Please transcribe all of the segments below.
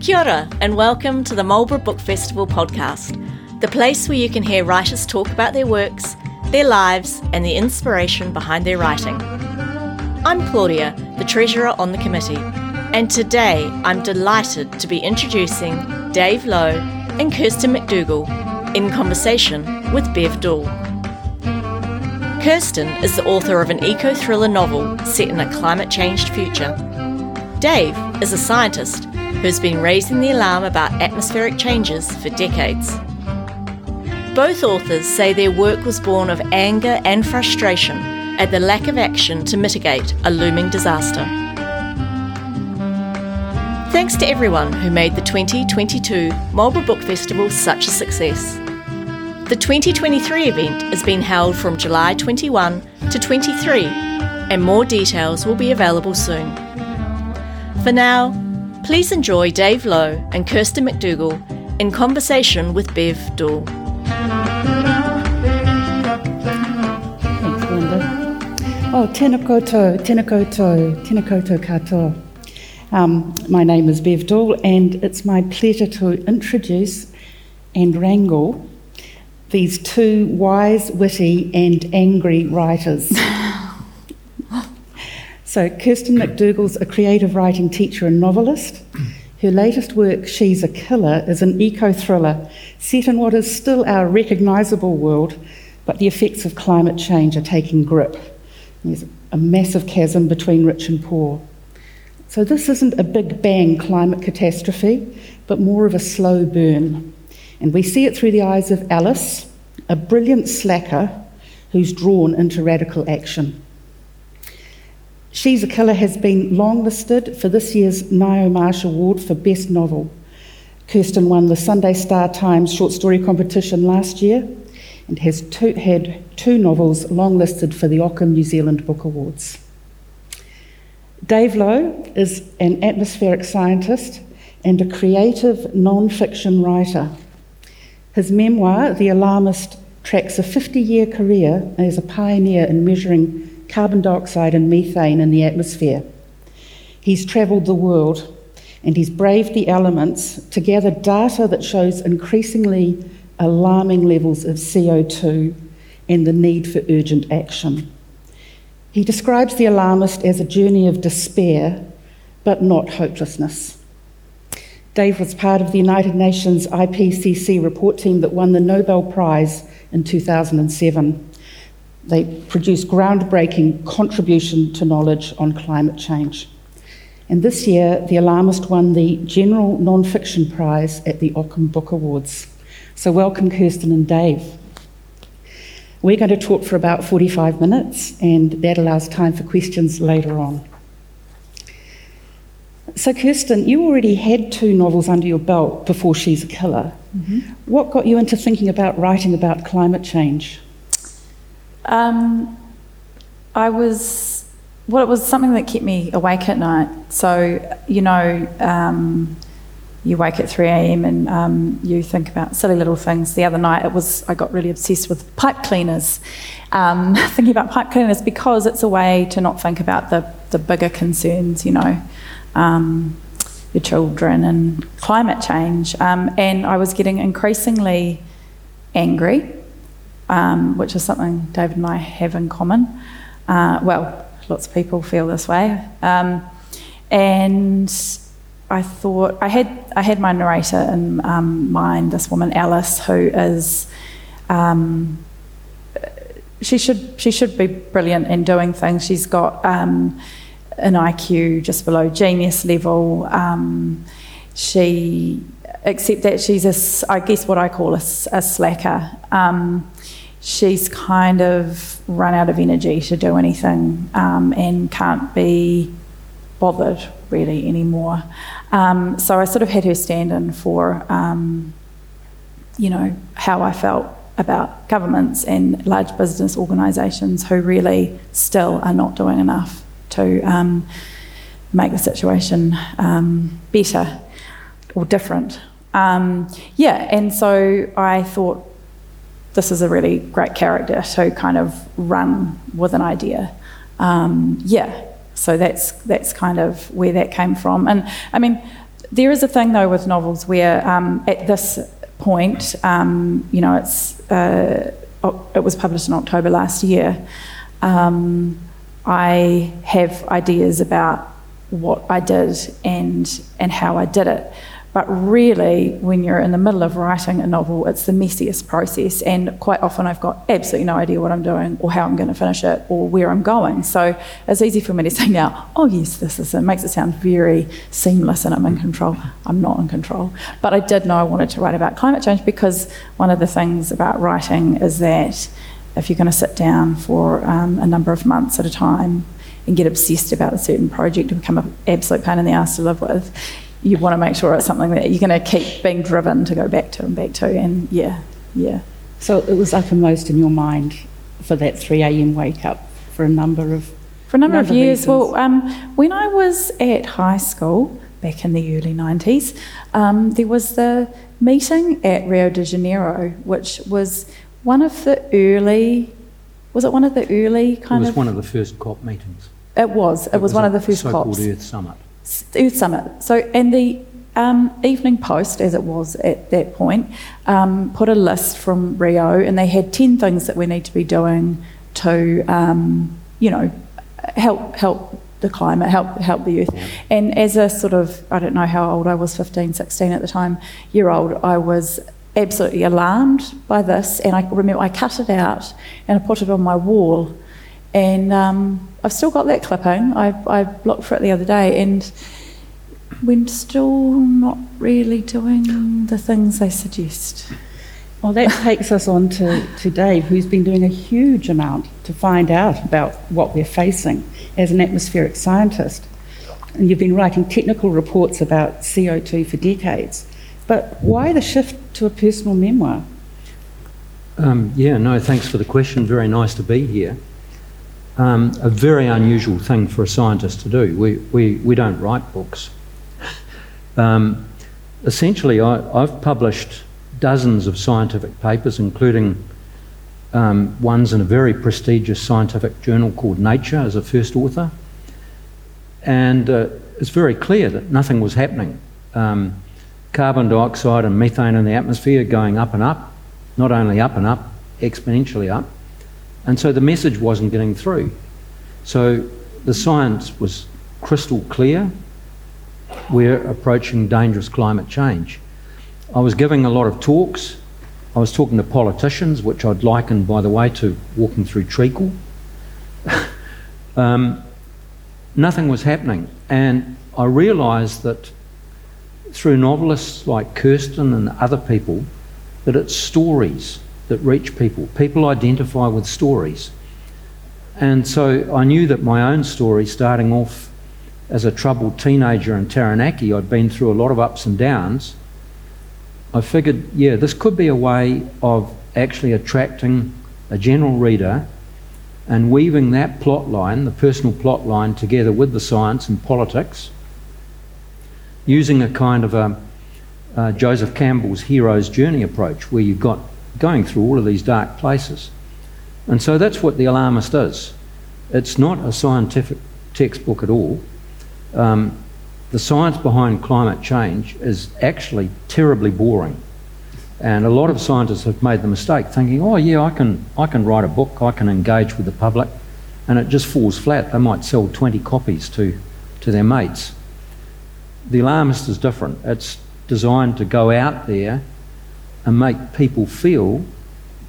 Kia ora, and welcome to the Marlborough Book Festival podcast, the place where you can hear writers talk about their works, their lives, and the inspiration behind their writing. I'm Claudia, the Treasurer on the committee, and today I'm delighted to be introducing Dave Lowe and Kirsten McDougall in conversation with Bev Doole. Kirsten is the author of an eco thriller novel set in a climate changed future. Dave is a scientist who's been raising the alarm about atmospheric changes for decades. Both authors say their work was born of anger and frustration at the lack of action to mitigate a looming disaster. Thanks to everyone who made the 2022 Marlborough Book Festival such a success. The 2023 event is being held from July 21 to 23, and more details will be available soon. For now, please enjoy Dave Lowe and Kirsten McDougall in conversation with Bev Doole. Thanks, Linda. Oh, koutou, tēnā koutou katoa. Um, my name is Bev Doole, and it's my pleasure to introduce and wrangle these two wise, witty, and angry writers. so, Kirsten McDougall's a creative writing teacher and novelist. Her latest work, She's a Killer, is an eco thriller set in what is still our recognisable world, but the effects of climate change are taking grip. There's a massive chasm between rich and poor. So, this isn't a big bang climate catastrophe, but more of a slow burn. And we see it through the eyes of Alice, a brilliant slacker who's drawn into radical action. She's a Killer has been longlisted for this year's Ngaio Marsh Award for Best Novel. Kirsten won the Sunday Star Times short story competition last year and has two, had two novels longlisted for the Ockham New Zealand Book Awards. Dave Lowe is an atmospheric scientist and a creative non fiction writer. His memoir, The Alarmist, tracks a 50 year career as a pioneer in measuring carbon dioxide and methane in the atmosphere. He's travelled the world and he's braved the elements to gather data that shows increasingly alarming levels of CO2 and the need for urgent action. He describes the alarmist as a journey of despair, but not hopelessness. Dave was part of the United Nations IPCC report team that won the Nobel Prize in 2007. They produce groundbreaking contribution to knowledge on climate change. And this year, The Alarmist won the General Non-Fiction Prize at the Ockham Book Awards. So welcome, Kirsten and Dave. We're going to talk for about 45 minutes, and that allows time for questions later on. So, Kirsten, you already had two novels under your belt before She's a Killer. Mm-hmm. What got you into thinking about writing about climate change? Um, I was, well, it was something that kept me awake at night. So, you know, um, you wake at 3 a.m. and um, you think about silly little things. The other night, it was I got really obsessed with pipe cleaners, um, thinking about pipe cleaners because it's a way to not think about the, the bigger concerns, you know, um, your children and climate change. Um, and I was getting increasingly angry, um, which is something David and I have in common. Uh, well, lots of people feel this way. Um, and I thought I had I had my narrator in um, mind, this woman Alice, who is um, she should she should be brilliant in doing things. She's got um, an IQ just below genius level. Um, she except that she's a I guess what I call a, a slacker. She's kind of run out of energy to do anything um, and can't be bothered really anymore. Um, so I sort of had her stand in for, um, you know, how I felt about governments and large business organisations who really still are not doing enough to um, make the situation um, better or different. Um, yeah, and so I thought this is a really great character to kind of run with an idea. Um, yeah, so that's that's kind of where that came from. And I mean, there is a thing though with novels where um, at this point, um, you know, it's uh, it was published in October last year. Um, I have ideas about what I did and and how I did it. But really, when you're in the middle of writing a novel, it's the messiest process. And quite often, I've got absolutely no idea what I'm doing or how I'm going to finish it or where I'm going. So it's easy for me to say now, oh, yes, this is it. makes it sound very seamless and I'm in control. I'm not in control. But I did know I wanted to write about climate change because one of the things about writing is that if you're going to sit down for um, a number of months at a time and get obsessed about a certain project and become an absolute pain in the ass to live with, you want to make sure it's something that you're going to keep being driven to go back to and back to. And yeah, yeah. So it was uppermost in your mind for that 3 a.m. wake up for a number of for a number, number of years. Reasons. Well, um, when I was at high school back in the early 90s, um, there was the meeting at Rio de Janeiro, which was one of the early. Was it one of the early kind of? It was of, one of the first COP meetings. It was. It, it was, was, one of the first so-called COPs. Earth Summit. Earth Summit. So, and the um, Evening Post, as it was at that point, um, put a list from Rio, and they had ten things that we need to be doing to, um, you know, help help the climate, help help the earth. And as a sort of, I don't know how old I was, 15, 16 at the time, year old, I was absolutely alarmed by this, and I remember I cut it out and I put it on my wall, and um, I've still got that clipping. I, I looked for it the other day, and we're still not really doing the things they suggest. Well, that takes us on to, to Dave, who's been doing a huge amount to find out about what we're facing as an atmospheric scientist. And you've been writing technical reports about CO2 for decades. But why the shift to a personal memoir? Um, yeah, no, thanks for the question. Very nice to be here um, a very unusual thing for a scientist to do. We, we, we don't write books. Um, essentially, I, have published dozens of scientific papers, including um, ones in a very prestigious scientific journal called Nature as a first author. And uh, it's very clear that nothing was happening. Um, carbon dioxide and methane in the atmosphere going up and up, not only up and up, exponentially up. And so the message wasn't getting through. So the science was crystal clear. We're approaching dangerous climate change. I was giving a lot of talks. I was talking to politicians, which I'd liken, by the way, to walking through treacle. um, nothing was happening. And I realised that through novelists like Kirsten and other people, that it's stories that reach people. People identify with stories. And so I knew that my own story, starting off as a troubled teenager in Taranaki, I'd been through a lot of ups and downs. I figured, yeah, this could be a way of actually attracting a general reader and weaving that plot line, the personal plot line, together with the science and politics, using a kind of a uh, Joseph Campbell's hero's journey approach, where you've got going through all of these dark places. And so that's what The Alarmist is. It's not a scientific textbook at all. Um, the science behind climate change is actually terribly boring. And a lot of scientists have made the mistake thinking, oh, yeah, I can, I can write a book, I can engage with the public, and it just falls flat. They might sell 20 copies to, to their mates. The Alarmist is different. It's designed to go out there and make people feel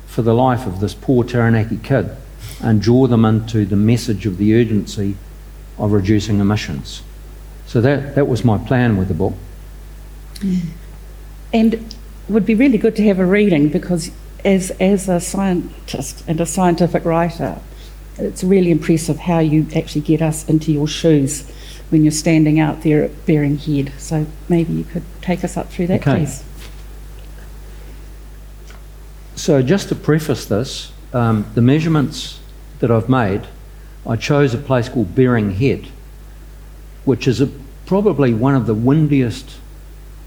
for the life of this poor Taranaki kid and draw them into the message of the urgency of reducing emissions. So that, that was my plan with the book. And it would be really good to have a reading because as, as a scientist and a scientific writer, it's really impressive how you actually get us into your shoes when you're standing out there at Baring Head. So maybe you could take us up through that, okay. please. So, just to preface this, um, the measurements that I've made, I chose a place called Baring Head, which is a, probably one of the windiest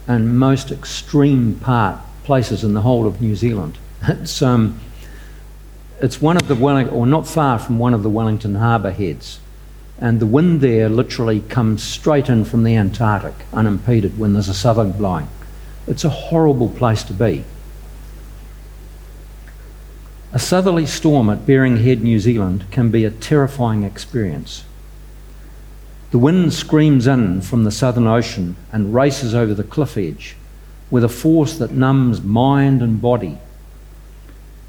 and most extreme part places in the whole of New Zealand. It's, um, it's one of the Welling- or not far from one of the Wellington Harbour heads, and the wind there literally comes straight in from the Antarctic unimpeded when there's a southern blowing. It's a horrible place to be. A southerly storm at Baring Head, New Zealand can be a terrifying experience. The wind screams in from the Southern Ocean and races over the cliff edge with a force that numbs mind and body.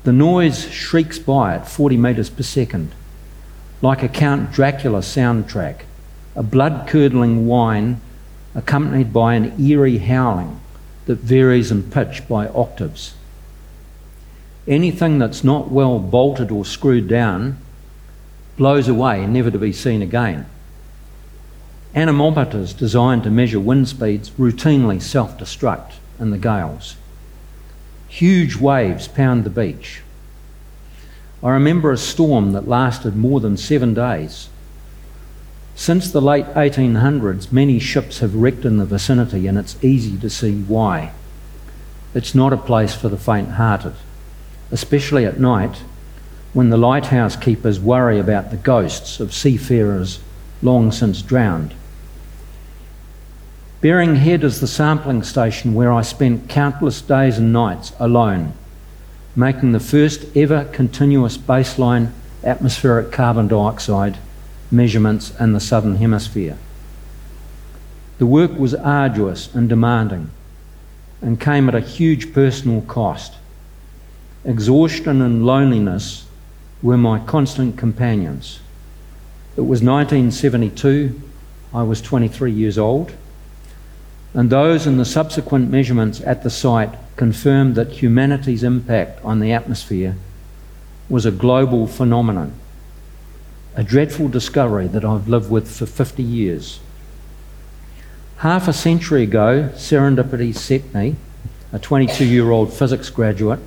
The noise shrieks by at 40 metres per second, like a Count Dracula soundtrack, a blood curdling whine accompanied by an eerie howling that varies in pitch by octaves. Anything that's not well bolted or screwed down blows away, never to be seen again. Anemometers designed to measure wind speeds routinely self destruct in the gales. Huge waves pound the beach. I remember a storm that lasted more than seven days. Since the late 1800s, many ships have wrecked in the vicinity, and it's easy to see why. It's not a place for the faint hearted, especially at night when the lighthouse keepers worry about the ghosts of seafarers long since drowned. Baring Head is the sampling station where I spent countless days and nights alone, making the first ever continuous baseline atmospheric carbon dioxide measurements in the Southern Hemisphere. The work was arduous and demanding and came at a huge personal cost. Exhaustion and loneliness were my constant companions. It was 1972, I was 23 years old and those in the subsequent measurements at the site confirmed that humanity's impact on the atmosphere was a global phenomenon, a dreadful discovery that I've lived with for 50 years. Half a century ago, serendipity set me, a 22 year old physics graduate,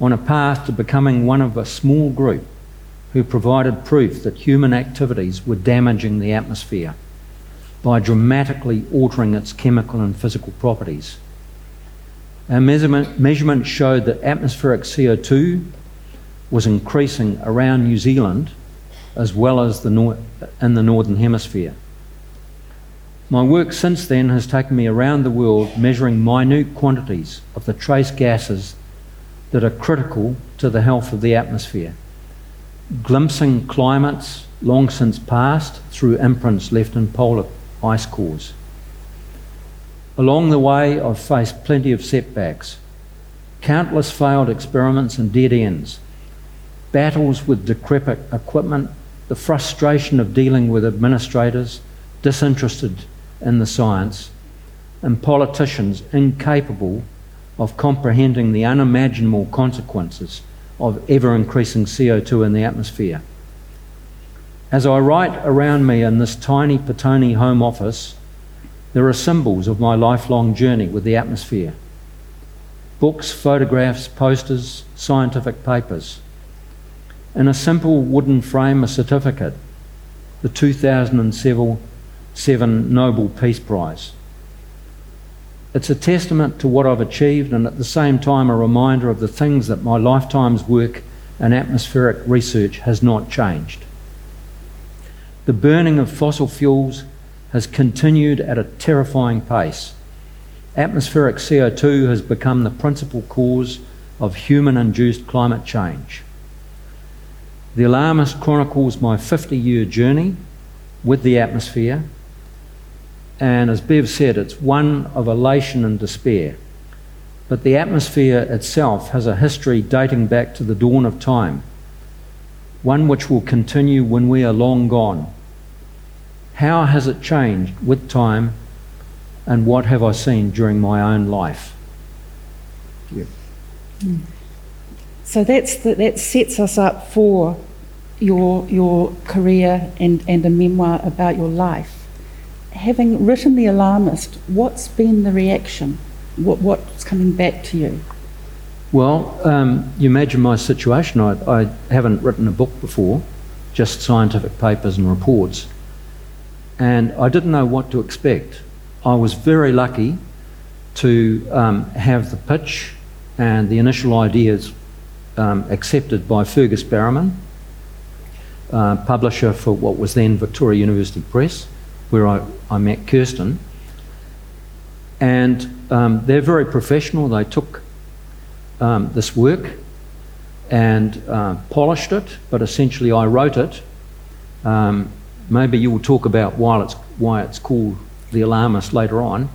on a path to becoming one of a small group who provided proof that human activities were damaging the atmosphere by dramatically altering its chemical and physical properties. Our measurement, measurements showed that atmospheric CO2 was increasing around New Zealand as well as the nor- in the Northern Hemisphere. My work since then has taken me around the world measuring minute quantities of the trace gases that are critical to the health of the atmosphere, glimpsing climates long since past through imprints left in polar ice cores. Along the way, I've faced plenty of setbacks, countless failed experiments and dead ends, battles with decrepit equipment, the frustration of dealing with administrators disinterested in the science, and politicians incapable of comprehending the unimaginable consequences of ever increasing CO2 in the atmosphere. As I write around me in this tiny Petone home office, there are symbols of my lifelong journey with the atmosphere books, photographs, posters, scientific papers. In a simple wooden frame, a certificate, the 2007 Nobel Peace Prize. It's a testament to what I've achieved and at the same time a reminder of the things that my lifetime's work in atmospheric research has not changed. The burning of fossil fuels has continued at a terrifying pace. Atmospheric CO2 has become the principal cause of human induced climate change. The Alarmist chronicles my 50 year journey with the atmosphere, and as Bev said, it's one of elation and despair. But the atmosphere itself has a history dating back to the dawn of time one which will continue when we are long gone. How has it changed with time, and what have I seen during my own life? So that's the, that sets us up for your your career and, and a memoir about your life. Having written The Alarmist, what's been the reaction? What, what's coming back to you? Well, um, you imagine my situation. I, I haven't written a book before, just scientific papers and reports. And I didn't know what to expect. I was very lucky to um, have the pitch and the initial ideas um, accepted by Fergus Barrowman. uh, publisher for what was then Victoria University Press, where I, I met Kirsten. And um, they're very professional. They took um, this work and uh, polished it, but essentially I wrote it. Um, maybe you will talk about why it's, why it's called The Alarmist later on.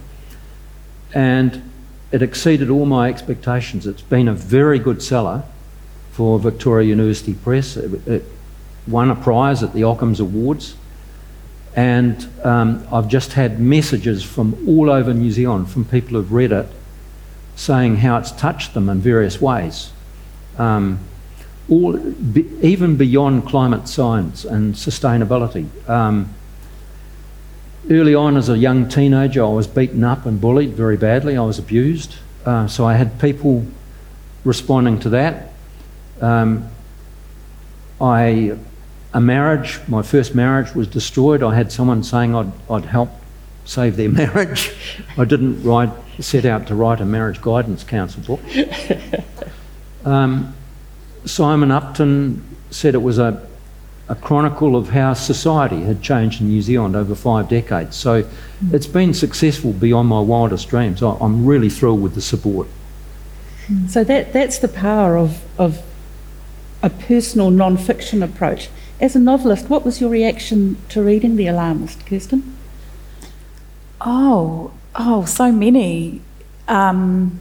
And it exceeded all my expectations. It's been a very good seller for Victoria University Press. It, it won a prize at the Ockham's Awards. And um, I've just had messages from all over New Zealand from people who've read it saying how it's touched them in various ways. Um, all, be, even beyond climate science and sustainability. Um, early on, as a young teenager, I was beaten up and bullied very badly. I was abused. Uh, so I had people responding to that. Um, I, a marriage, my first marriage was destroyed. I had someone saying I'd, I'd help save their marriage. I didn't write, set out to write a marriage guidance counsel book. Um, Simon Upton said it was a, a chronicle of how society had changed in New Zealand over five decades. So it's been successful beyond my wildest dreams. I, I'm really thrilled with the support. So that, that's the power of, of a personal non fiction approach. As a novelist, what was your reaction to reading The Alarmist, Kirsten? Oh, oh, so many um,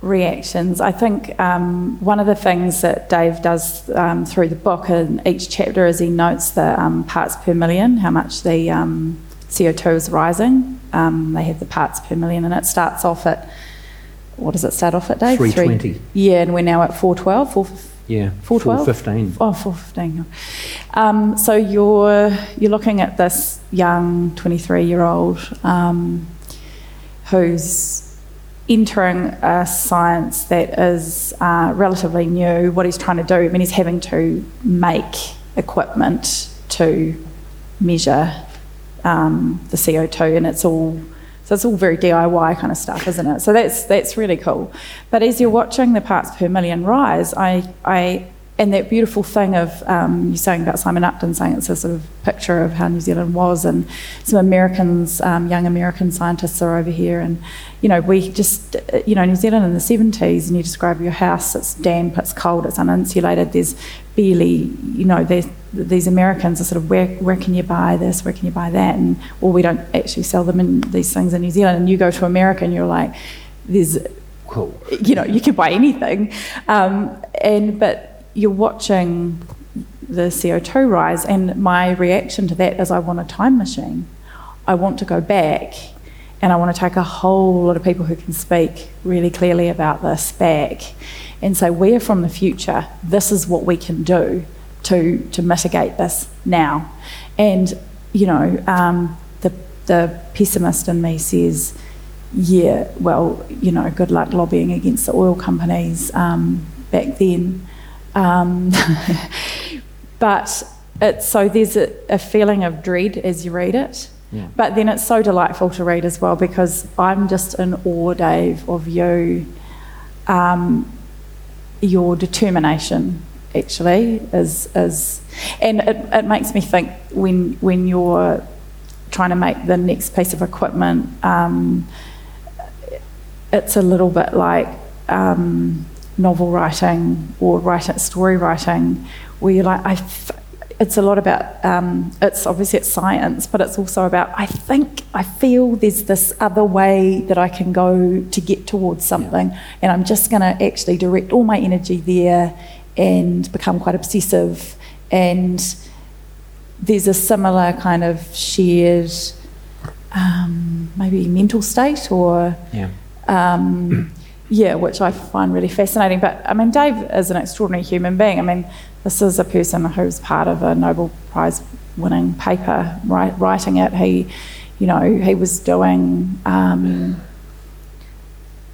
reactions. I think um, one of the things that Dave does um, through the book in each chapter is he notes the um, parts per million, how much the um, CO2 is rising. Um, they have the parts per million, and it starts off at what does it start off at, Dave? 320. Three, yeah, and we're now at 412, 4, Yeah, 412? 415. Oh, 415. Um, so you're you're looking at this young 23 year old um, who's entering a science that is uh, relatively new. What he's trying to do, I mean, he's having to make equipment to measure um, the CO2, and it's all so it's all very DIY kind of stuff, isn't it? So that's that's really cool. But as you're watching the parts per million rise, I I and that beautiful thing of um, you saying about Simon Upton saying it's a sort of picture of how New Zealand was, and some Americans, um, young American scientists are over here, and you know we just you know New Zealand in the 70s, and you describe your house, it's damp, it's cold, it's uninsulated. There's barely you know there's these Americans are sort of where where can you buy this, where can you buy that, and well we don't actually sell them in these things in New Zealand, and you go to America and you're like there's Cool. you know, you can buy anything. Um, and but you're watching the CO2 rise, and my reaction to that is I want a time machine. I want to go back, and I want to take a whole lot of people who can speak really clearly about this back, and say we're from the future. This is what we can do to to mitigate this now, and you know um, the the pessimist in me says yeah, well, you know, good luck lobbying against the oil companies um, back then. Um, but it's so there's a, a, feeling of dread as you read it. Yeah. But then it's so delightful to read as well because I'm just in awe, Dave, of you, um, your determination. Actually, is is, and it, it makes me think when when you're trying to make the next piece of equipment. Um, it's a little bit like um, novel writing or writing, story writing, where you're like, I f- it's a lot about, um, it's obviously it's science, but it's also about, I think, I feel there's this other way that I can go to get towards something, yeah. and I'm just going to actually direct all my energy there and become quite obsessive. And there's a similar kind of shared, um, maybe mental state or. Yeah um, yeah, which I find really fascinating. But I mean, Dave is an extraordinary human being. I mean, this is a person who's part of a Nobel Prize winning paper, writing it. He, you know, he was doing. Um,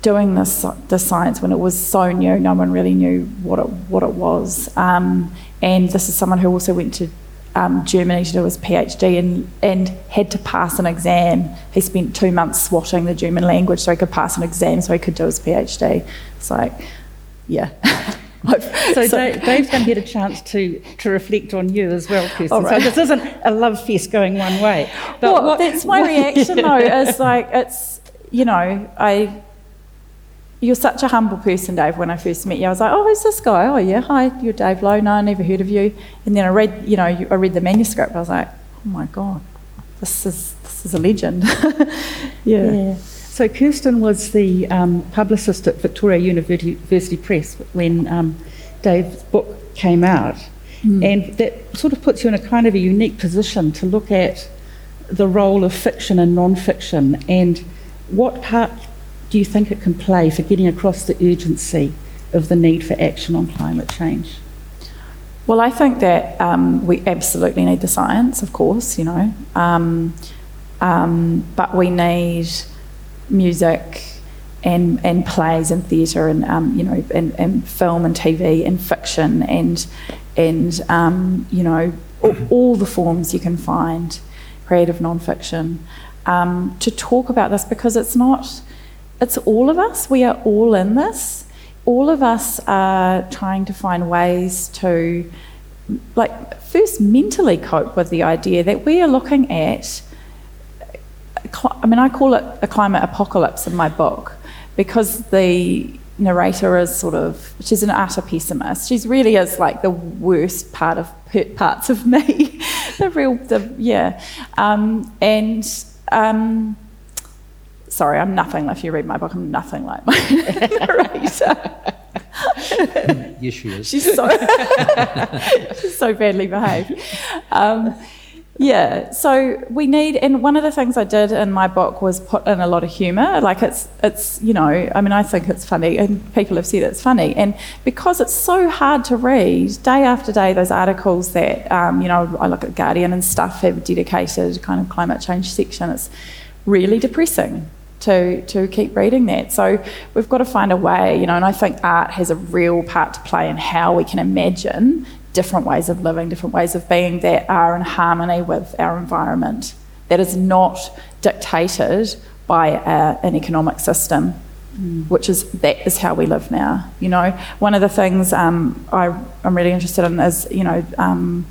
doing this the science when it was so new, no one really knew what it what it was. Um, and this is someone who also went to um, Germany to do his PhD and, and had to pass an exam. He spent two months swatting the German language so he could pass an exam so he could do his PhD. It's like, yeah. So, Dave, Dave's going to get a chance to, to reflect on you as well, Kirsten. Right. So this isn't a love fest going one way. But well, what- that's my reaction though. Is like it's you know I. You're such a humble person, Dave. When I first met you, I was like, "Oh, who's this guy? Oh, yeah, hi, you're Dave Lowe. No, I never heard of you." And then I read, you know, I read the manuscript. I was like, "Oh my god, this is this is a legend." yeah. Yeah. So Kirsten was the um, publicist at Victoria University, Press when um, Dave's book came out, and that sort of puts you in a kind of a unique position to look at the role of fiction and non-fiction, and what part do you think it can play for getting across the urgency of the need for action on climate change? Well, I think that um, we absolutely need the science, of course, you know, um, um, but we need music and and plays and theatre and um, you know and, and film and TV and fiction and and um, you know all, all the forms you can find, creative non-fiction, um, to talk about this because it's not it's all of us. We are all in this. All of us are trying to find ways to, like, first mentally cope with the idea that we are looking at. I mean, I call it a climate apocalypse in my book because the narrator is sort of she's an utter pessimist. She's really is like the worst part of parts of me. the real, the yeah, um, and. Um, Sorry, I'm nothing. If you read my book, I'm nothing like my narrator. Yes, she is. She's so she's so badly behaved. Um, yeah, so we need, and one of the things I did in my book was put in a lot of humour. Like it's, it's, you know, I mean, I think it's funny, and people have said it's funny, and because it's so hard to read day after day, those articles that, um, you know, I look at Guardian and stuff have dedicated kind of climate change section. It's really depressing to to keep reading that. So we've got to find a way, you know, and I think art has a real part to play in how we can imagine different ways of living, different ways of being that are in harmony with our environment. That is not dictated by a, an economic system, which is that is how we live now. You know, one of the things um, I, I'm really interested in is you know. Um,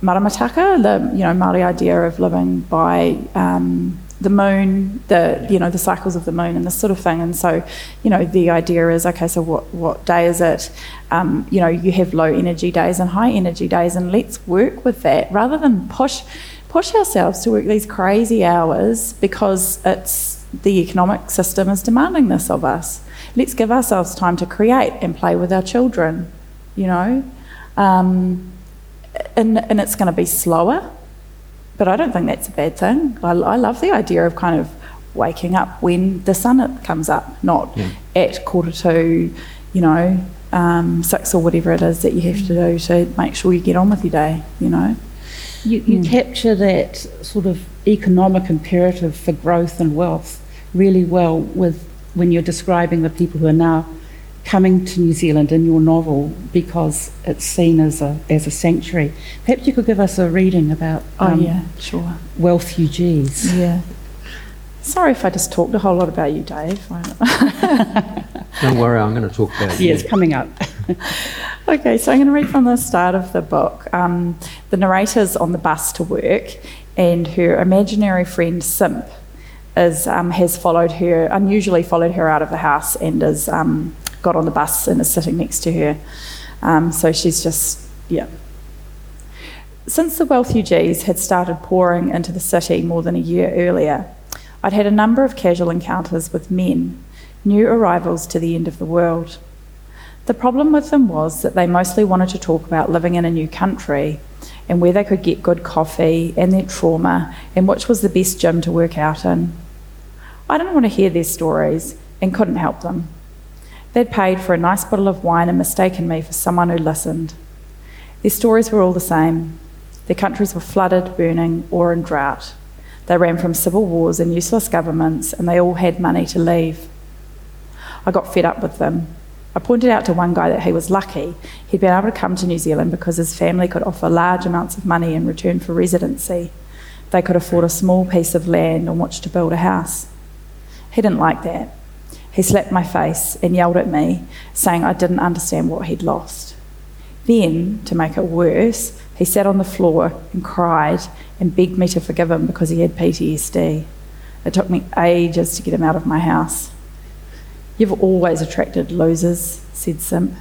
maramataka, the you know Maori idea of living by um, the moon, the you know the cycles of the moon and this sort of thing. And so, you know, the idea is okay. So what what day is it? Um, you know, you have low energy days and high energy days, and let's work with that rather than push push ourselves to work these crazy hours because it's the economic system is demanding this of us. Let's give ourselves time to create and play with our children. You know. Um, and, and it's going to be slower, but I don't think that's a bad thing. I, I love the idea of kind of waking up when the sun comes up, not Yeah. at quarter to, you know, um, six or whatever it is that you have to do to make sure you get on with your day, you know. You, you capture that sort of economic imperative for growth and wealth really well with when you're describing the people who are now coming to New Zealand in your novel because it's seen as a as a sanctuary. Perhaps you could give us a reading about Oh, um, yeah, sure. wealthugees. Yeah. Sorry if I just talked a whole lot about you, Dave. Don't worry, I'm going to talk about Yeah, you. it's coming up. Okay, so I'm going to read from the start of the book. Um, the narrator's on the bus to work, and her imaginary friend Simp is um, has followed her, unusually followed her out of the house, and is um, got on the bus and is sitting next to her. Um, so she's just yeah. Since the wealthugees had started pouring into the city more than a year earlier, I'd had a number of casual encounters with men, new arrivals to the end of the world. The problem with them was that they mostly wanted to talk about living in a new country and where they could get good coffee and their trauma and which was the best gym to work out in. I didn't want to hear their stories and couldn't help them. They'd paid for a nice bottle of wine and mistaken me for someone who listened. Their stories were all the same. Their countries were flooded, burning, or in drought. They ran from civil wars and useless governments, and they all had money to leave. I got fed up with them. I pointed out to one guy that he was lucky. He'd been able to come to New Zealand because his family could offer large amounts of money in return for residency. They could afford a small piece of land on which to build a house. He didn't like that. He slapped my face and yelled at me, saying I didn't understand what he'd lost. Then, to make it worse, he sat on the floor and cried and begged me to forgive him because he had PTSD. It took me ages to get him out of my house. You've always attracted losers, said Simp.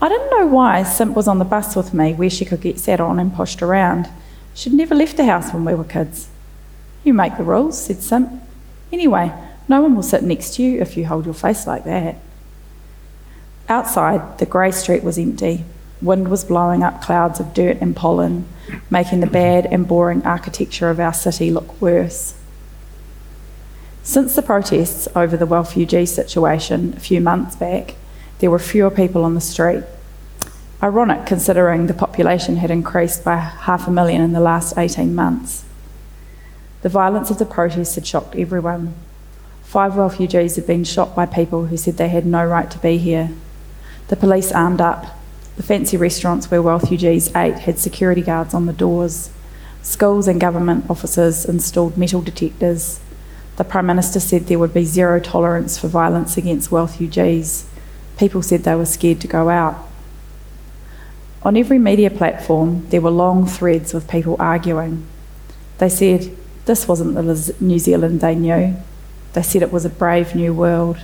I didn't know why Simp was on the bus with me where she could get sat on and pushed around. She'd never left the house when we were kids. You make the rules, said Simp. Anyway, no one will sit next to you if you hold your face like that. Outside, the grey street was empty. Wind was blowing up clouds of dirt and pollen, making the bad and boring architecture of our city look worse. Since the protests over the refugee situation a few months back, there were fewer people on the street. Ironic considering the population had increased by half a million in the last 18 months. The violence of the protests had shocked everyone. Five refugees had been shot by people who said they had no right to be here. The police armed up. The fancy restaurants where refugees ate had security guards on the doors. Schools and government offices installed metal detectors. The Prime Minister said there would be zero tolerance for violence against refugees. People said they were scared to go out. On every media platform, there were long threads with people arguing. They said this wasn't the New Zealand they knew. They said it was a brave new world.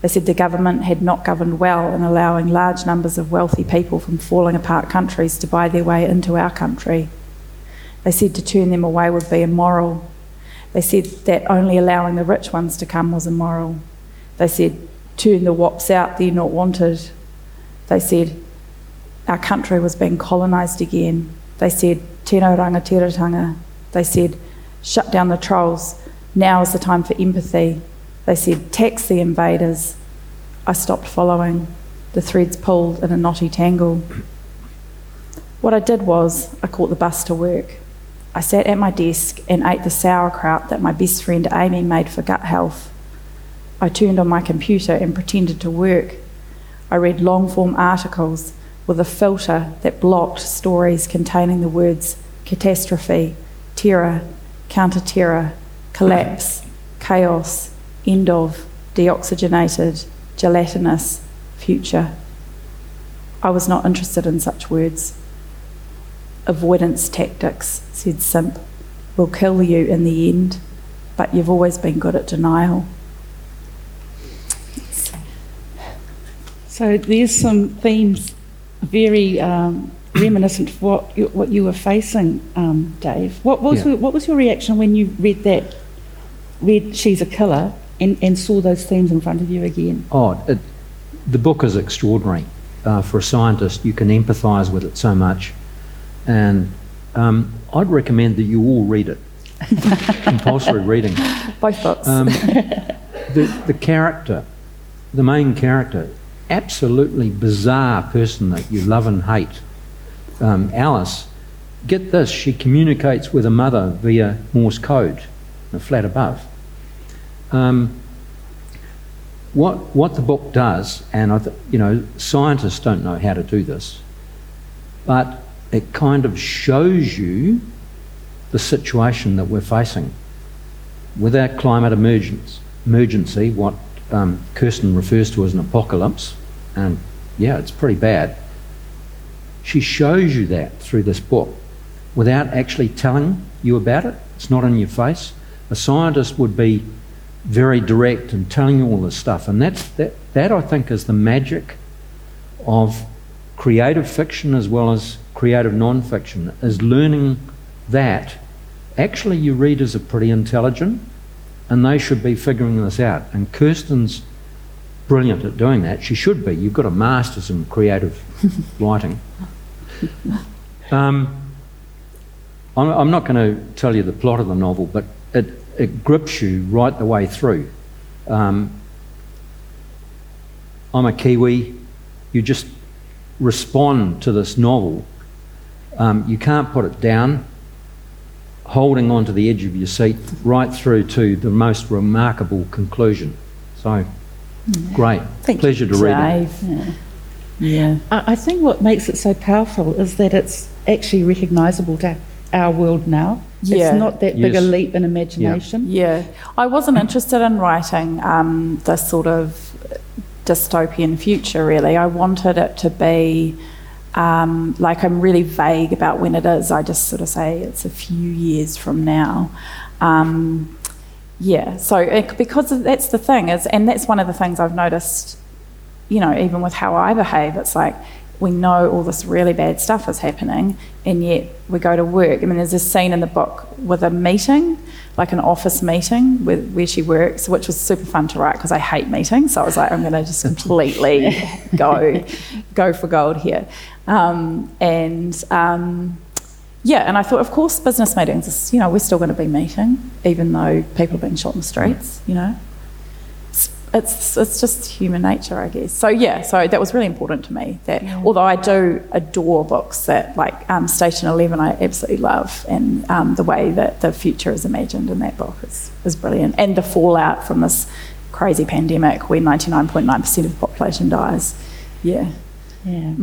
They said the government had not governed well in allowing large numbers of wealthy people from falling apart countries to buy their way into our country. They said to turn them away would be immoral. They said that only allowing the rich ones to come was immoral. They said, turn the wops out, they're not wanted. They said, our country was being colonised again. They said, tino rangatiratanga. They said, shut down the trolls. Now is the time for empathy. They said, tax the invaders. I stopped following. The threads pulled in a knotty tangle. What I did was, I caught the bus to work. I sat at my desk and ate the sauerkraut that my best friend Amy made for gut health. I turned on my computer and pretended to work. I read long form articles with a filter that blocked stories containing the words catastrophe, terror, counter terror, collapse, chaos, end of, deoxygenated, gelatinous, future. I was not interested in such words. Avoidance tactics, said Simp, will kill you in the end, but you've always been good at denial. So there's some themes very um, reminiscent of what you, what you were facing, um, Dave. What was Yeah. what was your reaction when you read that, read She's a Killer, and, and saw those themes in front of you again? Oh, it, the book is extraordinary. Uh, for a scientist, you can empathise with it so much. And um, I'd recommend that you all read it. Compulsory reading. Both books. Um, the, the character, the main character, absolutely bizarre person that you love and hate, um, Alice, get this, she communicates with her mother via Morse code, the flat above. Um, what, what the book does, and I th- you know, scientists don't know how to do this, but it kind of shows you the situation that we're facing with our climate emergence, emergency, what um, Kirsten refers to as an apocalypse, and yeah, it's pretty bad. She shows you that through this book without actually telling you about it. It's not in your face. A scientist would be very direct and telling you all this stuff, and that's, that, that I think is the magic of creative fiction as well as creative non-fiction, is learning that actually your readers are pretty intelligent and they should be figuring this out. And Kirsten's brilliant at doing that. She should be. You've got a master's in creative writing. Um, I'm, I'm not going to tell you the plot of the novel, but it, it grips you right the way through. Um, I'm a Kiwi. You just respond to this novel. Um, you can't put it down holding on to the edge of your seat right through to the most remarkable conclusion. So, great. Thank Pleasure to read it. Dave. Yeah. I, I think what makes it so powerful is that it's actually recognisable to our world now. Yeah. It's not that big a leap in imagination. Yeah, I wasn't interested in writing um, this sort of dystopian future, really. I wanted it to be um, like I'm really vague about when it is. I just sort of say it's a few years from now. Um, yeah, so it, because of- that's the thing is, and that's one of the things I've noticed. You know, even with how I behave, it's like we know all this really bad stuff is happening, and yet we go to work. I mean, there's a scene in the book with a meeting, like an office meeting with, where she works, which was super fun to write because I hate meetings. So I was like, I'm going to just completely go, go for gold here. Um, and um, yeah, and I thought, of course, business meetings, you know, we're still going to be meeting, even though people are being shot in the streets, you know. It's, it's, it's just human nature, I guess. So, yeah, so that was really important to me. That Although I do adore books that, like um, Station 11, I absolutely love, and um, the way that the future is imagined in that book is, is brilliant. And the fallout from this crazy pandemic where 99.9% of the population dies. Yeah. Yeah.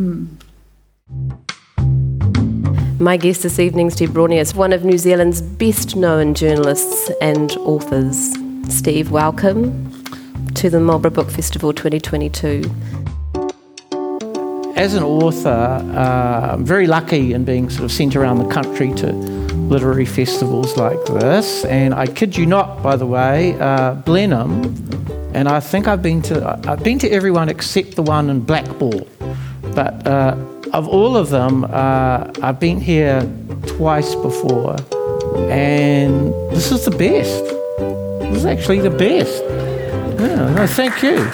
My guest this evening, Steve Braunias, is one of New Zealand's best known journalists and authors. Steve, welcome to the Marlborough Book Festival 2022. As an author, uh, I'm very lucky in being sort of sent around the country to literary festivals like this. And I kid you not, by the way, uh, Blenheim, and I think I've been to I've been to everyone except the one in Blackball. But uh, of all of them, uh, I've been here twice before, and this is the best. This is actually the best. Yeah, no, thank you.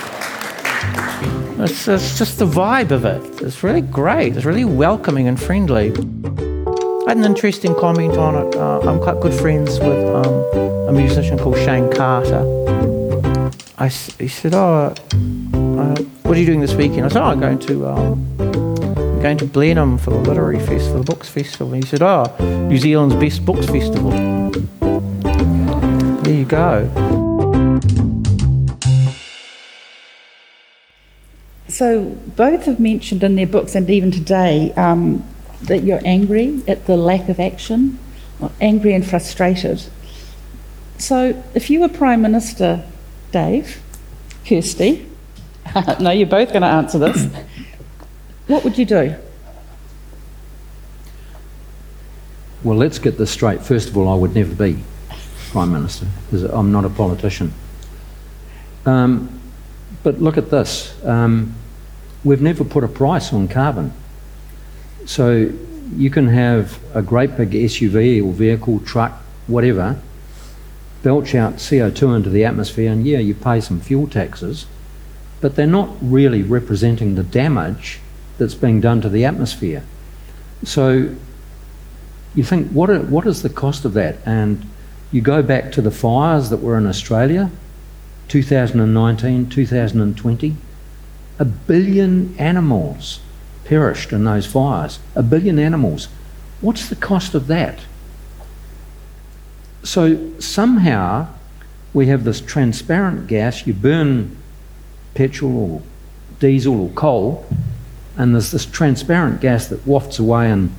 It's, it's just the vibe of it. It's really great. It's really welcoming and friendly. I had an interesting comment on it. Uh, I'm quite good friends with um, a musician called Shayne Carter. I he said, "Oh, uh, what are you doing this weekend?" I said, "Oh, I'm going to um, going to Blenheim for the literary festival, the books festival." And he said, "Oh, New Zealand's best books festival." There you go. So both have mentioned in their books and even today um, that you're angry at the lack of action, angry and frustrated. So if you were Prime Minister, Dave, Kirsty, no, you're both going to answer this. what would you do? Well, let's get this straight. First of all, I would never be Prime Minister because I'm not a politician. Um, but look at this. Um, we've never put a price on carbon. So you can have a great big SUV or vehicle, truck, whatever, belch out CO2 into the atmosphere, and yeah, you pay some fuel taxes, but they're not really representing the damage that's being done to the atmosphere. So you think, what, are, what is the cost of that? And you go back to the fires that were in Australia, 2019, 2020, a billion animals perished in those fires. A billion animals. What's the cost of that? So somehow we have this transparent gas, you burn petrol or diesel or coal, and there's this transparent gas that wafts away and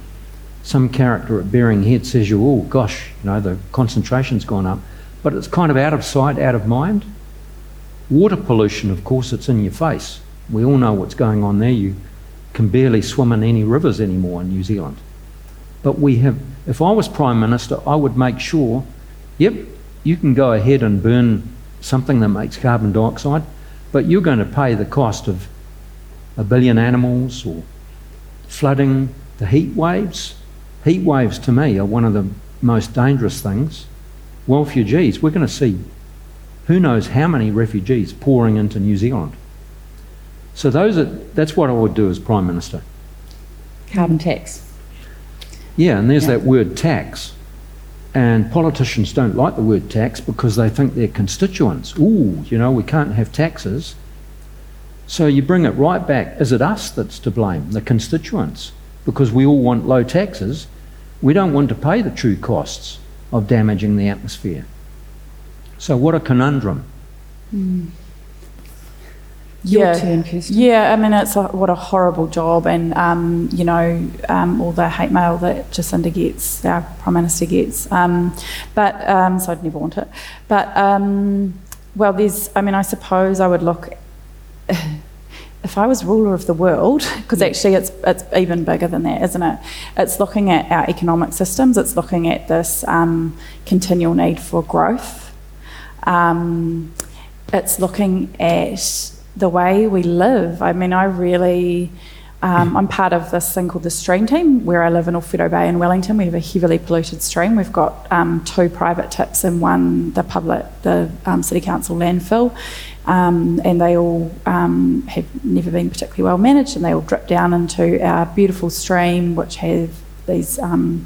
some character at Baring Head says you, oh gosh, you know, the concentration's gone up, but it's kind of out of sight, out of mind. Water pollution, of course, it's in your face. We all know what's going on there. You can barely swim in any rivers anymore in New Zealand. But we have, if I was Prime Minister, I would make sure, yep, you can go ahead and burn something that makes carbon dioxide, but you're going to pay the cost of a billion animals or flooding, the heat waves. Heat waves to me are one of the most dangerous things. Refugees, we're going to see who knows how many refugees pouring into New Zealand. So those are, that's what I would do as Prime Minister. Carbon tax. Yeah, and there's Yeah. that word tax. And politicians don't like the word tax because they think their constituents, ooh, you know, we can't have taxes. So you bring it right back. Is it us that's to blame, the constituents? Because we all want low taxes. We don't want to pay the true costs of damaging the atmosphere. So, what a conundrum. Hmm. Your yeah. turn, Kirsten. Yeah, I mean, it's a, what a horrible job, and um, you know, um, all the hate mail that Jacinda gets, our Prime Minister gets. Um, but um, so I'd never want it. But um, well, there's. I mean, I suppose I would look. If I was ruler of the world, because actually it's it's even bigger than that, isn't it? It's looking at our economic systems. It's looking at this um, continual need for growth. Um, it's looking at the way we live. I mean, I really, um, I'm part of this thing called the Stream Team, where I live in Owhiro Bay in Wellington. We have a heavily polluted stream. We've got um, two private tips and one the public, the um, City Council landfill, um, and they all um, have never been particularly well managed, and they all drip down into our beautiful stream, which have these um,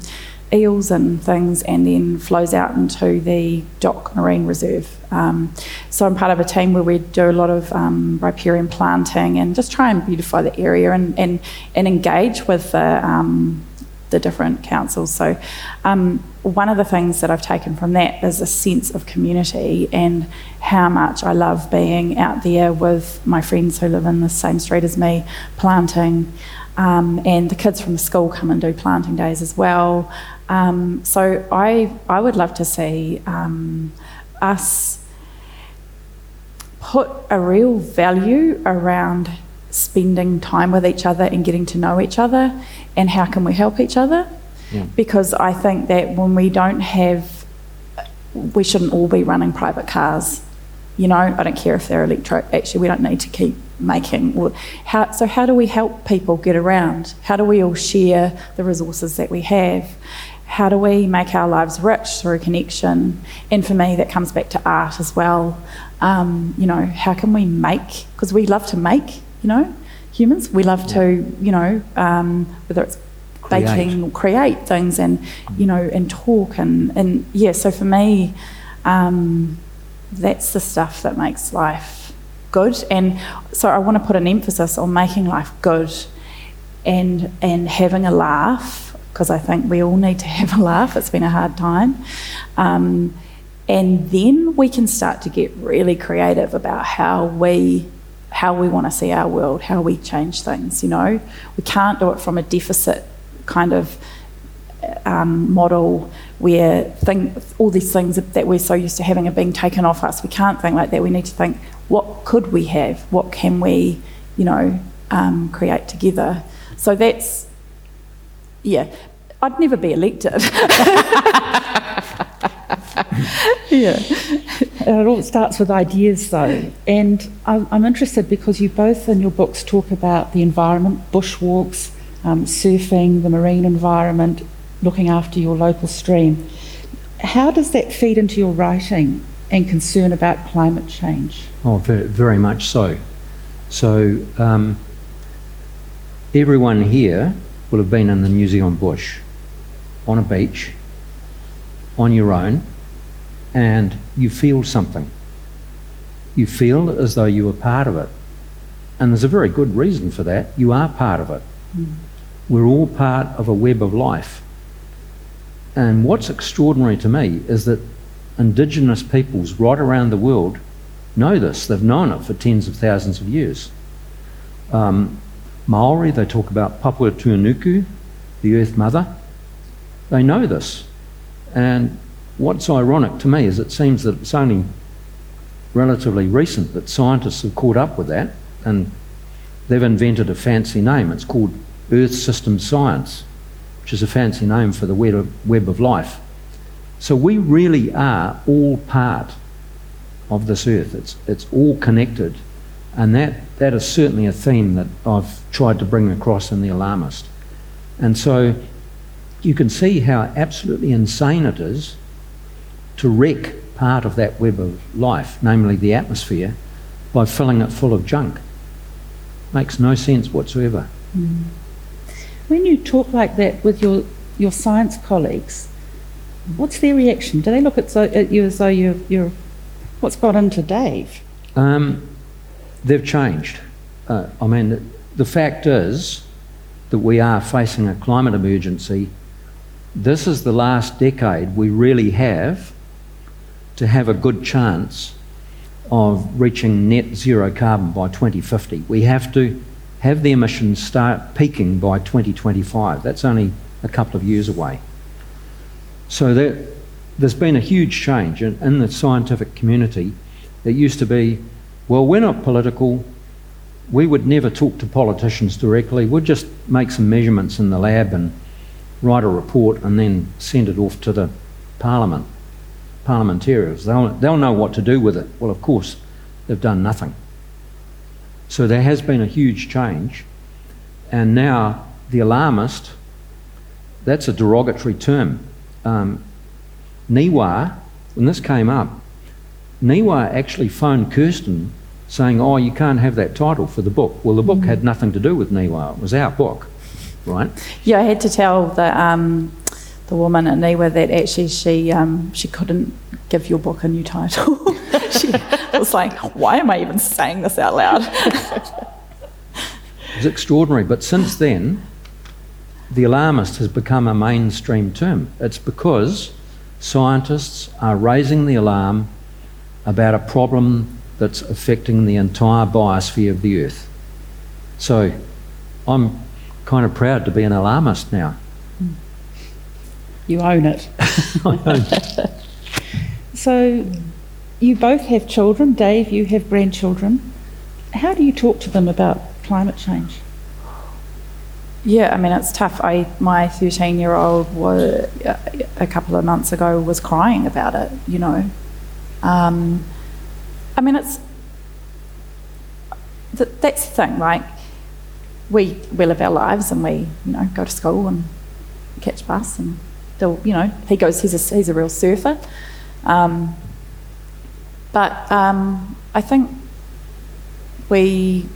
eels and things, and then flows out into the Dock Marine Reserve. Um, so I'm part of a team where we do a lot of um, riparian planting and just try and beautify the area and, and, and engage with the, um, the different councils. So um, one of the things that I've taken from that is a sense of community and how much I love being out there with my friends who live in the same street as me, planting. Um, and the kids from the school come and do planting days as well. Um, so I, I would love to see um, us put a real value around spending time with each other and getting to know each other and how can we help each other. Yeah. Because I think that when we don't have, we shouldn't all be running private cars. You know, I don't care if they're electric. Actually, we don't need to keep making. How, so, how do we help people get around? How do we all share the resources that we have? How do we make our lives rich through connection? And for me, that comes back to art as well. Um, you know, how can we make? Because we love to make. You know, humans we love to. You know, um, whether it's Create. baking or create things and you know and talk and and yeah. So for me, um, that's the stuff that makes life good. And so I want to put an emphasis on making life good and and having a laugh because I think we all need to have a laugh. It's been a hard time. Um, and then we can start to get really creative about how we how we want to see our world, how we change things. You know, we can't do it from a deficit kind of um, model where thing, all these things that we're so used to having are being taken off us. We can't think like that. We need to think, what could we have? What can we, you know, um, create together? So that's, yeah. I'd never be elected. yeah. It all starts with ideas, though. And I'm, I'm interested because you both in your books talk about the environment, bushwalks, um, surfing, the marine environment, looking after your local stream. How does that feed into your writing and concern about climate change? Oh, very, very much so. So, um, everyone here will have been in the New Zealand bush, on a beach, on your own, and you feel something. You feel as though you are part of it. And there's a very good reason for that. You are part of it. We're all part of a web of life. And what's extraordinary to me is that Indigenous peoples right around the world know this. They've known it for tens of thousands of years. Um, Maori, they talk about Papatuanuku, the Earth Mother. They know this. And what's ironic to me is it seems that it's only relatively recent that scientists have caught up with that and they've invented a fancy name. It's called Earth System Science, which is a fancy name for the web of, life. So we really are all part of this earth. It's, it's all connected. And that, that is certainly a theme that I've tried to bring across in The Alarmist. And so you can see how absolutely insane it is to wreck part of that web of life, namely the atmosphere, by filling it full of junk. Makes no sense whatsoever. When you talk like that with your, your science colleagues, what's their reaction? Do they look at, so, at you as though you're, you're what's got into Dave? Um, they've changed. Uh, I mean, the, fact is that we are facing a climate emergency. This is the last decade we really have to have a good chance of reaching net zero carbon by 2050. We have to have the emissions start peaking by 2025. That's only a couple of years away. So there, there's been a huge change in, in the scientific community. It used to be, well, we're not political. We would never talk to politicians directly. We'd just make some measurements in the lab and write a report and then send it off to the parliament, parliamentarians. They'll, they'll know what to do with it. Well, of course, they've done nothing. So there has been a huge change. And now the alarmist, that's a derogatory term. Um, Niwa, when this came up, Niwa actually phoned Kirsten saying, Oh, you can't have that title for the book. Well, the book had nothing to do with Niwa, it was our book, right? Yeah, I had to tell the um, the woman at Niwa that actually she um, she couldn't give your book a new title. she was like, "Why am I even saying this out loud?" It's extraordinary. But since then, the alarmist has become a mainstream term. It's because scientists are raising the alarm about a problem that's affecting the entire biosphere of the Earth. So I'm kind of proud to be an alarmist now. You own it. own it. so, you both have children. Dave, you have grandchildren. How do you talk to them about climate change? Yeah, I mean it's tough. I my thirteen year old was a couple of months ago was crying about it. You know, um, I mean it's that's the thing, right? We we live our lives and we you know go to school and catch bus and they'll you know he goes he's a he's a real surfer, um, but um, I think we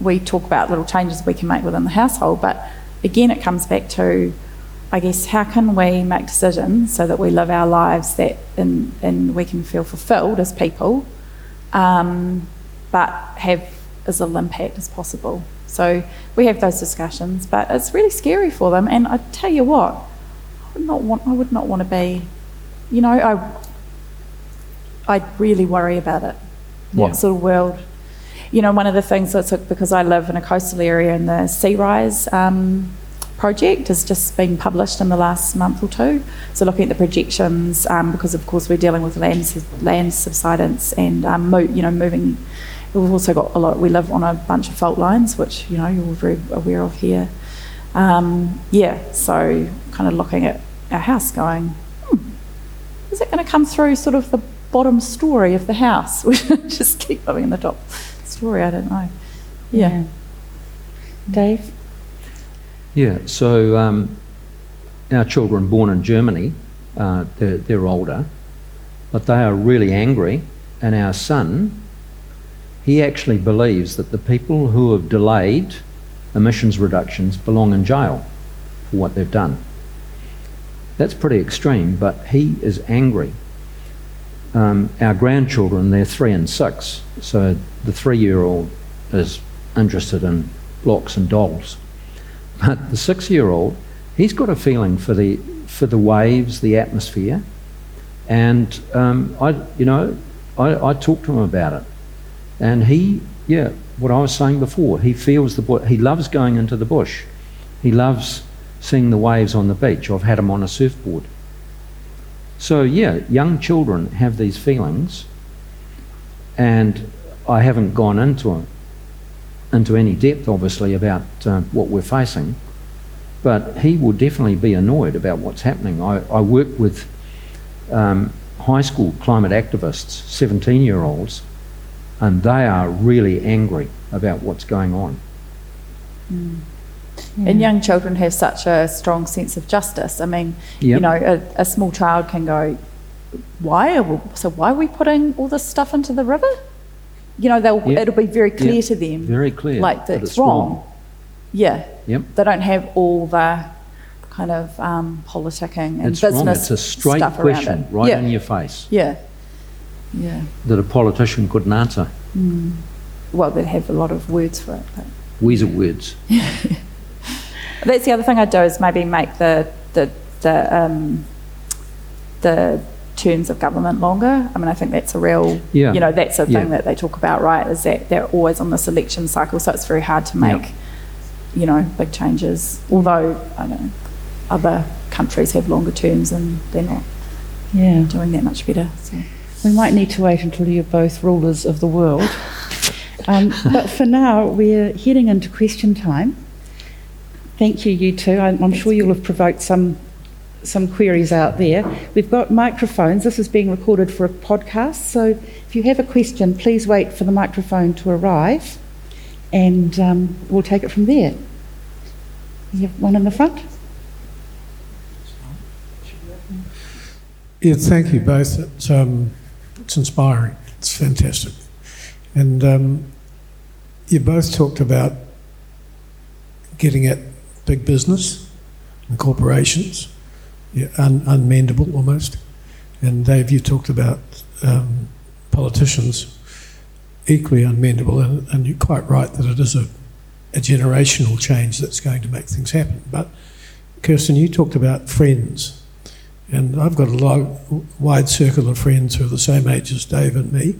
we talk about little changes we can make within the household, but again, it comes back to, I guess, how can we make decisions so that we live our lives that and, and we can feel fulfilled as people, um, but have as little impact as possible. So we have those discussions, but it's really scary for them. And I tell you what, I would not want, I would not want to be, you know, I, I really worry about it. What Yeah. sort of world you know, one of the things that's because I live in a coastal area and the Sea Rise um, project has just been published in the last month or two. So looking at the projections, um, because of course we're dealing with land land subsidence and um, mo- you know moving. We've also got a lot. We live on a bunch of fault lines, which you know you're very aware of here. Um, yeah, so kind of looking at our house, going, hmm, is it going to come through sort of the bottom story of the house? We just keep living in the top story. I don't know. Yeah. Dave? Yeah, so um, our children born in Germany, uh, they're, they're older, but they are really angry. And our son, he actually believes that the people who have delayed emissions reductions belong in jail for what they've done. That's pretty extreme, but he is angry. Um, our grandchildren, they're three and six, so the three year old is interested in blocks and dolls. But the six year old, he's got a feeling for the, for the waves, the atmosphere, and um, I, you know, I, I talked to him about it. And he, yeah, what I was saying before, he feels the he loves going into the bush. He loves seeing the waves on the beach. I've had him on a surfboard. So, yeah, young children have these feelings, and I haven't gone into into any depth, obviously, about uh, what we're facing, but he will definitely be annoyed about what's happening. I, I work with um, high school climate activists, 17 year olds, and they are really angry about what's going on. And young children have such a strong sense of justice. I mean, you know, a, a small child can go, "Why? Are we, so why are we putting all this stuff into the river?" You know, they'll Yep. it'll be very clear Yep. to them, Very clear like that that's it's wrong. Yeah, Yep. they don't have all the kind of um, politicking and It's wrong. business It's a straight stuff around question it. right yeah. in your face Yeah, yeah. that a politician couldn't answer. Well, they'd have a lot of words for it. But. Weasel words. That's the other thing I'd do is maybe make the the the um, the terms of government longer. I mean, I think that's a real, Yeah. you know, that's a Yeah. thing that they talk about, right? Is that they're always on this election cycle, so it's very hard to make, you know, big changes. Although I know other countries have longer terms and they're not Yeah. doing that much better. So. We might need to wait until you're both rulers of the world. Um, but for now, we're heading into question time. Thank you, you two. I'm, I'm sure you'll have provoked some some queries out there. We've got microphones. This is being recorded for a podcast, so if you have a question, please wait for the microphone to arrive, and um, we'll take it from there. You have one in the front. Yeah, thank you both. It's, um, it's inspiring. It's fantastic. And um, you both talked about getting at big business and corporations, yeah, un- unmendable almost. And Dave, you talked about um, politicians equally unmendable, and, and you're quite right that it is a, a generational change that's going to make things happen. But Kirsten, you talked about friends. And I've got a wide circle of friends who are the same age as Dave and me.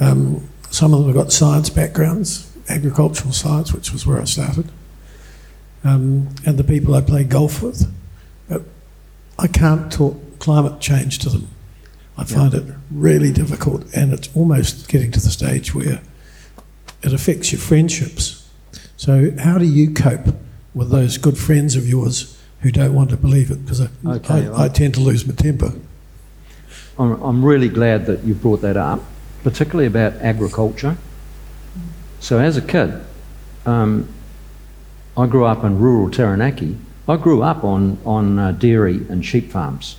Um, some of them have got science backgrounds, agricultural science, which was where I started, um, and the people I play golf with. I can't talk climate change to them. I find it really difficult, and it's almost getting to the stage where it affects your friendships. So, how do you cope with those good friends of yours who don't want to believe it? Because I, Okay, I, I tend to lose my temper. I'm, I'm really glad that you brought that up, particularly about agriculture. So, as a kid, um, I grew up in rural Taranaki. I grew up on, on uh, dairy and sheep farms.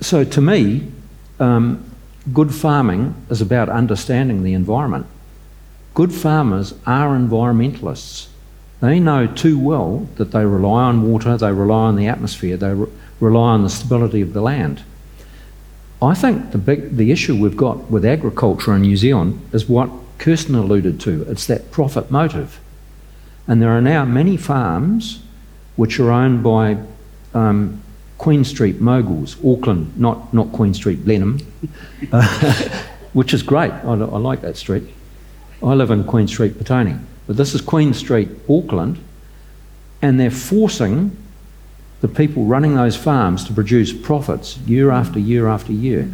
So, to me, um, good farming is about understanding the environment. Good farmers are environmentalists. They know too well that they rely on water, they rely on the atmosphere, they re- rely on the stability of the land. I think the, big, the issue we've got with agriculture in New Zealand is what Kirsten alluded to it's that profit motive. And there are now many farms which are owned by um, Queen Street moguls, Auckland, not, not Queen Street, Blenheim, which is great. I, I like that street. I live in Queen Street, Petone. But this is Queen Street, Auckland, and they're forcing the people running those farms to produce profits year after year after year.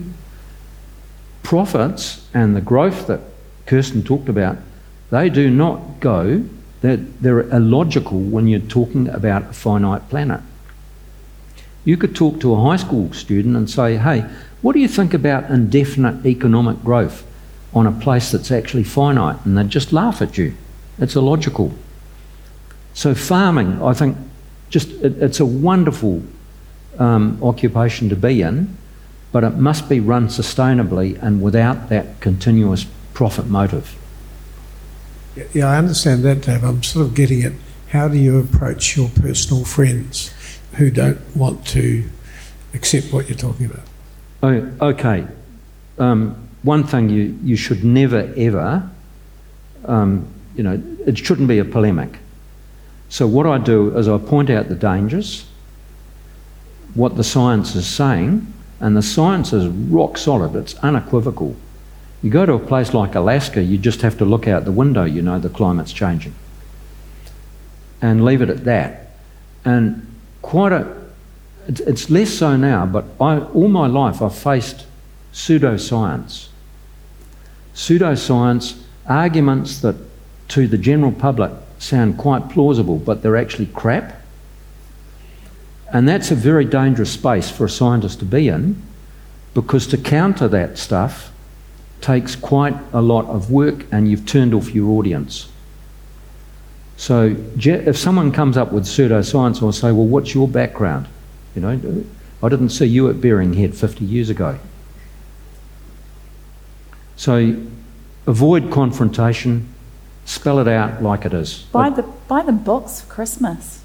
Profits and the growth that Kirsten talked about, they do not go, they're, they're illogical when you're talking about a finite planet. You could talk to a high school student and say, hey, what do you think about indefinite economic growth on a place that's actually finite? And they'd just laugh at you. It's illogical. So, farming, I think, just it, it's a wonderful um, occupation to be in, but it must be run sustainably and without that continuous profit motive. Yeah, I understand that, Dave. I'm sort of getting at how do you approach your personal friends who don't want to accept what you're talking about? Oh, okay. Um, one thing you, you should never ever, um, you know, it shouldn't be a polemic. So, what I do is I point out the dangers, what the science is saying, and the science is rock solid, it's unequivocal. You go to a place like Alaska, you just have to look out the window, you know the climate's changing. And leave it at that. And quite a, it's, less so now, but I, all my life I've faced pseudoscience. Pseudoscience, arguments that to the general public sound quite plausible, but they're actually crap. And that's a very dangerous space for a scientist to be in because to counter that stuff takes quite a lot of work and you've turned off your audience. So if someone comes up with pseudoscience, I'll say, well, what's your background? You know, I didn't see you at Baring Head 50 years ago. So avoid confrontation, spell it out like it is. Buy the buy the books for Christmas.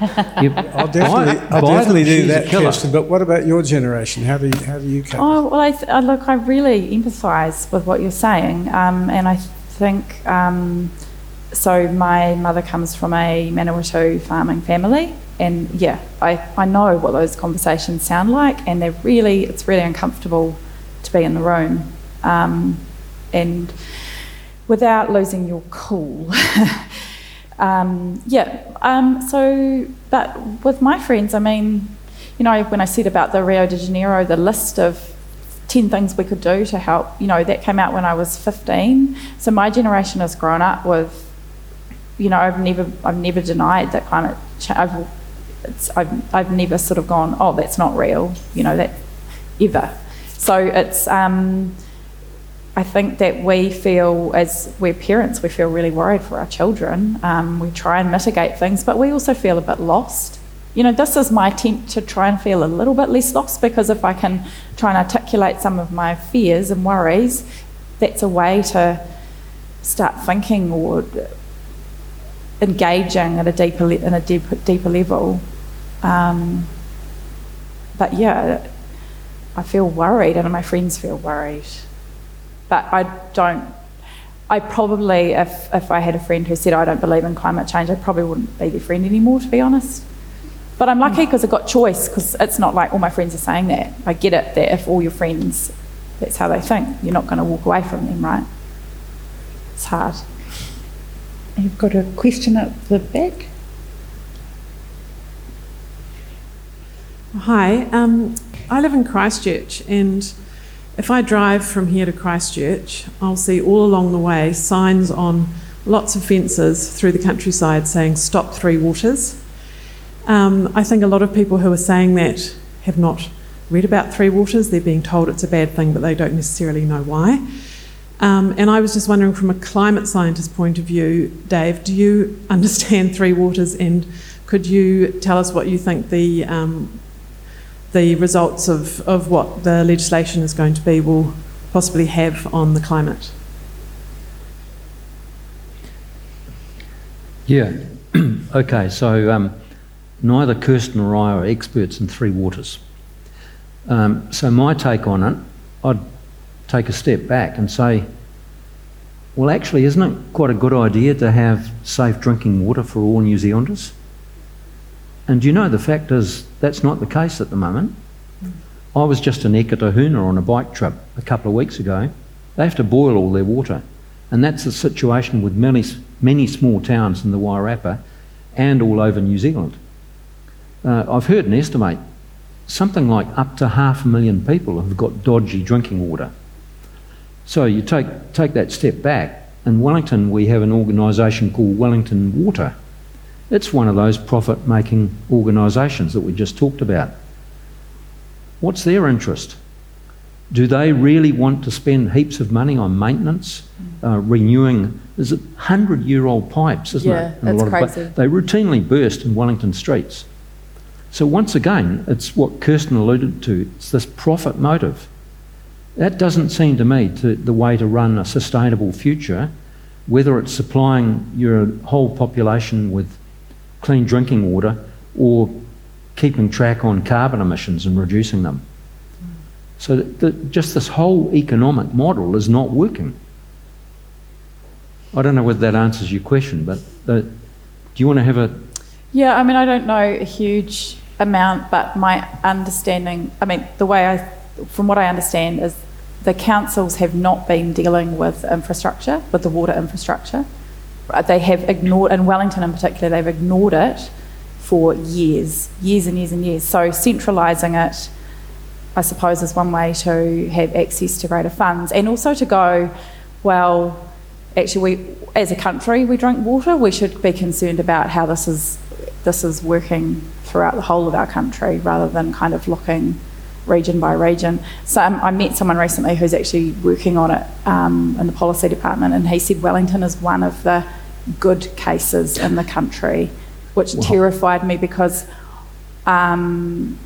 You- I'll definitely, I'll buy definitely them, do a that, killer. Kirsten. But what about your generation? How do you, how do you cope? Oh well, I th- look, I really empathise with what you're saying, um, and I think um, so. My mother comes from a Manawatu farming family, and yeah, I, I know what those conversations sound like, and they're really, it's really uncomfortable to be in the room. Um, and without losing your cool. um, yeah, um, so, but with my friends, I mean, you know, when I said about the Rio de Janeiro, the list of 10 things we could do to help, you know, that came out when I was 15. So my generation has grown up with, you know, I've never, I've never denied that climate change. I've, I've, I've never sort of gone, oh, that's not real, you know, that ever. So it's, um, I think that we feel, as we're parents, we feel really worried for our children. Um, we try and mitigate things, but we also feel a bit lost. You know, this is my attempt to try and feel a little bit less lost because if I can try and articulate some of my fears and worries, that's a way to start thinking or engaging at a deeper le- in a deeper, deeper level. Um, but yeah, I feel worried, and my friends feel worried. But I don't. I probably, if if I had a friend who said I don't believe in climate change, I probably wouldn't be their friend anymore, to be honest. But I'm lucky because I got choice because it's not like all my friends are saying that. I get it that if all your friends, that's how they think, you're not going to walk away from them, right? It's hard. You've got a question at the back. Hi, um, I live in Christchurch, and if I drive from here to Christchurch, I'll see all along the way signs on lots of fences through the countryside saying "Stop Three Waters." Um, I think a lot of people who are saying that have not read about Three Waters. They're being told it's a bad thing, but they don't necessarily know why. Um, and I was just wondering, from a climate scientist point of view, Dave, do you understand Three Waters, and could you tell us what you think the um, the results of, of what the legislation is going to be will possibly have on the climate? Yeah. okay, so um, neither Kirsten nor I are experts in three waters. Um, so my take on it, I'd take a step back and say, well, actually, isn't it quite a good idea to have safe drinking water for all New Zealanders? And you know, the fact is, that's not the case at the moment. I was just in Eketahuna on a bike trip a couple of weeks ago. They have to boil all their water. And that's the situation with many, many small towns in the Wairarapa and all over New Zealand. Uh, I've heard an estimate something like up to half a million people have got dodgy drinking water. So you take, take that step back. In Wellington, we have an organisation called Wellington Water. It's one of those profit making organisations that we just talked about. What's their interest? Do they really want to spend heaps of money on maintenance, uh, renewing? Is it hundred-year-old pipes, isn't Yeah, it? a that's lot of crazy. they routinely burst in Wellington streets. So once again, it's what Kirsten alluded to. It's this profit motive. That doesn't seem to me to, the way to run a sustainable future, whether it's supplying your whole population with clean drinking water or keeping track on carbon emissions and reducing them. So that just this whole economic model is not working. I don't know whether that answers your question, but uh, do you want to have a Yeah, I mean, I don't know a huge amount, but my understanding, I mean, the way I, from what I understand, is the councils have not been dealing with infrastructure, with the water infrastructure. They have ignored, in Wellington in particular, they've ignored it for years, years and years and years. So centralising it, I suppose, is one way to have access to greater funds and also to go, well, actually, we, as a country, we drink water. We should be concerned about how this is this is working throughout the whole of our country, rather than kind of looking region by region. So um, I met someone recently who's actually working on it um, in the policy department, and he said Wellington is one of the good cases in the country, which terrified me because. Um,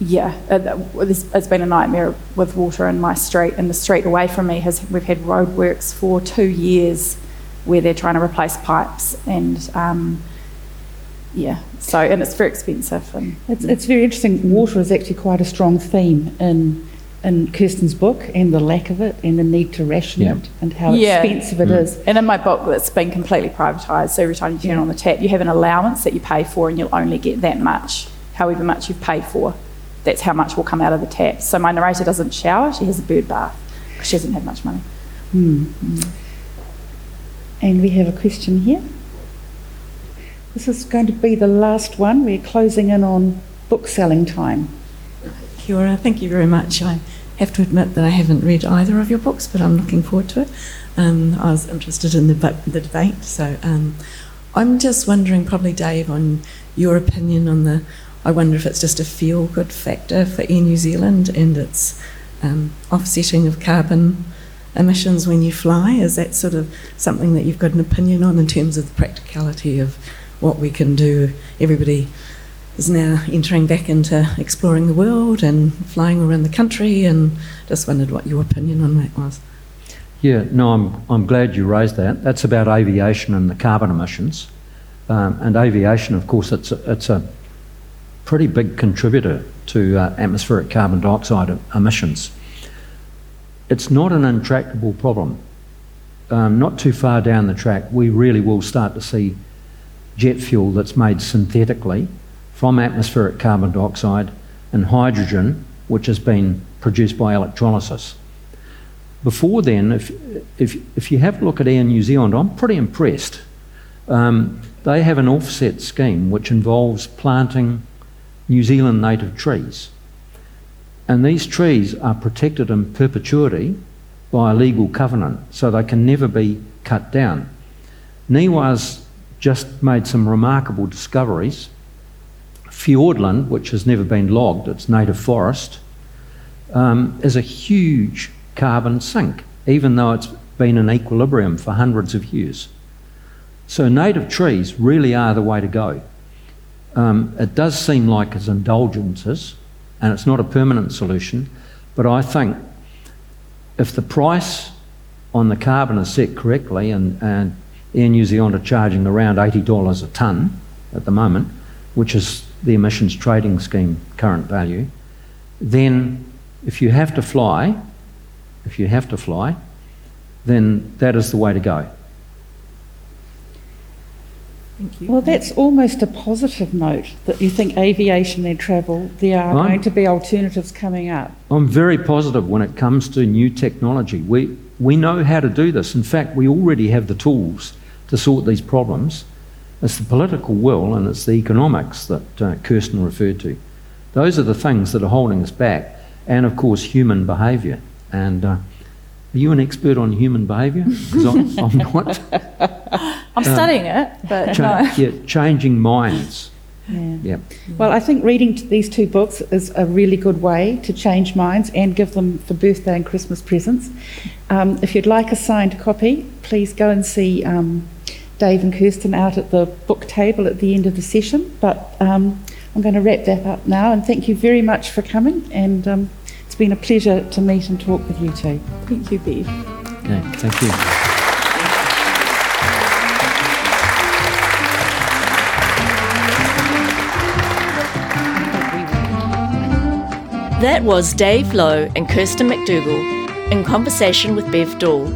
yeah, it's, it's been a nightmare with water in my street, and the street away from me has we've had roadworks for two years where they're trying to replace pipes, and um, yeah, so and it's very expensive. And It's, it's very interesting. Water is actually quite a strong theme in in Kirsten's book and the lack of it and the need to ration Yeah. it and how Yeah. expensive it Mm. is. And in my book, it's been completely privatised. So every time you turn on the tap, you have an allowance that you pay for, and you'll only get that much, however much you've paid for. That's how much will come out of the tap. So my narrator doesn't shower; she has a bird bath because she doesn't have much money. And we have a question here. This is going to be the last one. We're closing in on book selling time. Kia ora, thank you very much. I have to admit that I haven't read either of your books, but I'm looking forward to it. Um, I was interested in the, the debate, so um, I'm just wondering, probably Dave, on your opinion on the. I wonder if it's just a feel good factor for Air New Zealand and its um, offsetting of carbon emissions when you fly. Is that sort of something that you've got an opinion on in terms of the practicality of what we can do? Everybody is now entering back into exploring the world and flying around the country, and just wondered what your opinion on that was. Yeah, no, I'm, I'm glad you raised that. That's about aviation and the carbon emissions. Um, and aviation, of course, it's a, it's a pretty big contributor to uh, atmospheric carbon dioxide emissions. It's not an intractable problem. Um, not too far down the track, we really will start to see jet fuel that's made synthetically from atmospheric carbon dioxide and hydrogen, which has been produced by electrolysis. Before then, if, if, if you have a look at Air New Zealand, I'm pretty impressed. Um, they have an offset scheme which involves planting New Zealand native trees. And these trees are protected in perpetuity by a legal covenant, so they can never be cut down. NIWA's just made some remarkable discoveries. Fiordland, which has never been logged, it's native forest, um, is a huge carbon sink, even though it's been in equilibrium for hundreds of years. So native trees really are the way to go. Um, it does seem like it's indulgences, and it's not a permanent solution, but I think if the price on the carbon is set correctly, and, and Air New Zealand are charging around $80 a tonne at the moment, which is the emissions trading scheme current value, then if you have to fly, if you have to fly, then that is the way to go. Thank you. Well, that's almost a positive note that you think aviation and travel, there are I'm- going to be alternatives coming up. I'm very positive when it comes to new technology. We, we know how to do this. In fact, we already have the tools to sort these problems. It's the political will and it's the economics that uh, Kirsten referred to. Those are the things that are holding us back, and of course, human behaviour. And uh, are you an expert on human behaviour? Because I'm, I'm not. I'm studying it, but Cha- no. yeah, changing minds. Yeah. Yeah. Well, I think reading t- these two books is a really good way to change minds and give them for birthday and Christmas presents. Um, if you'd like a signed copy, please go and see um, Dave and Kirsten out at the book table at the end of the session. But um, I'm going to wrap that up now and thank you very much for coming. And um, it's been a pleasure to meet and talk with you two. Thank you, Bev. Okay, thank you. That was Dave Lowe and Kirsten McDougall in conversation with Bev Doole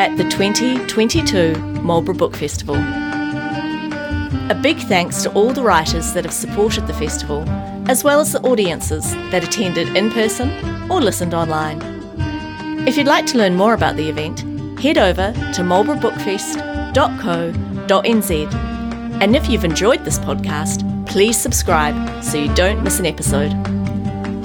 at the 2022 Marlborough Book Festival. A big thanks to all the writers that have supported the festival, as well as the audiences that attended in person or listened online. If you'd like to learn more about the event, head over to marlboroughbookfest.co.nz. And if you've enjoyed this podcast, please subscribe so you don't miss an episode.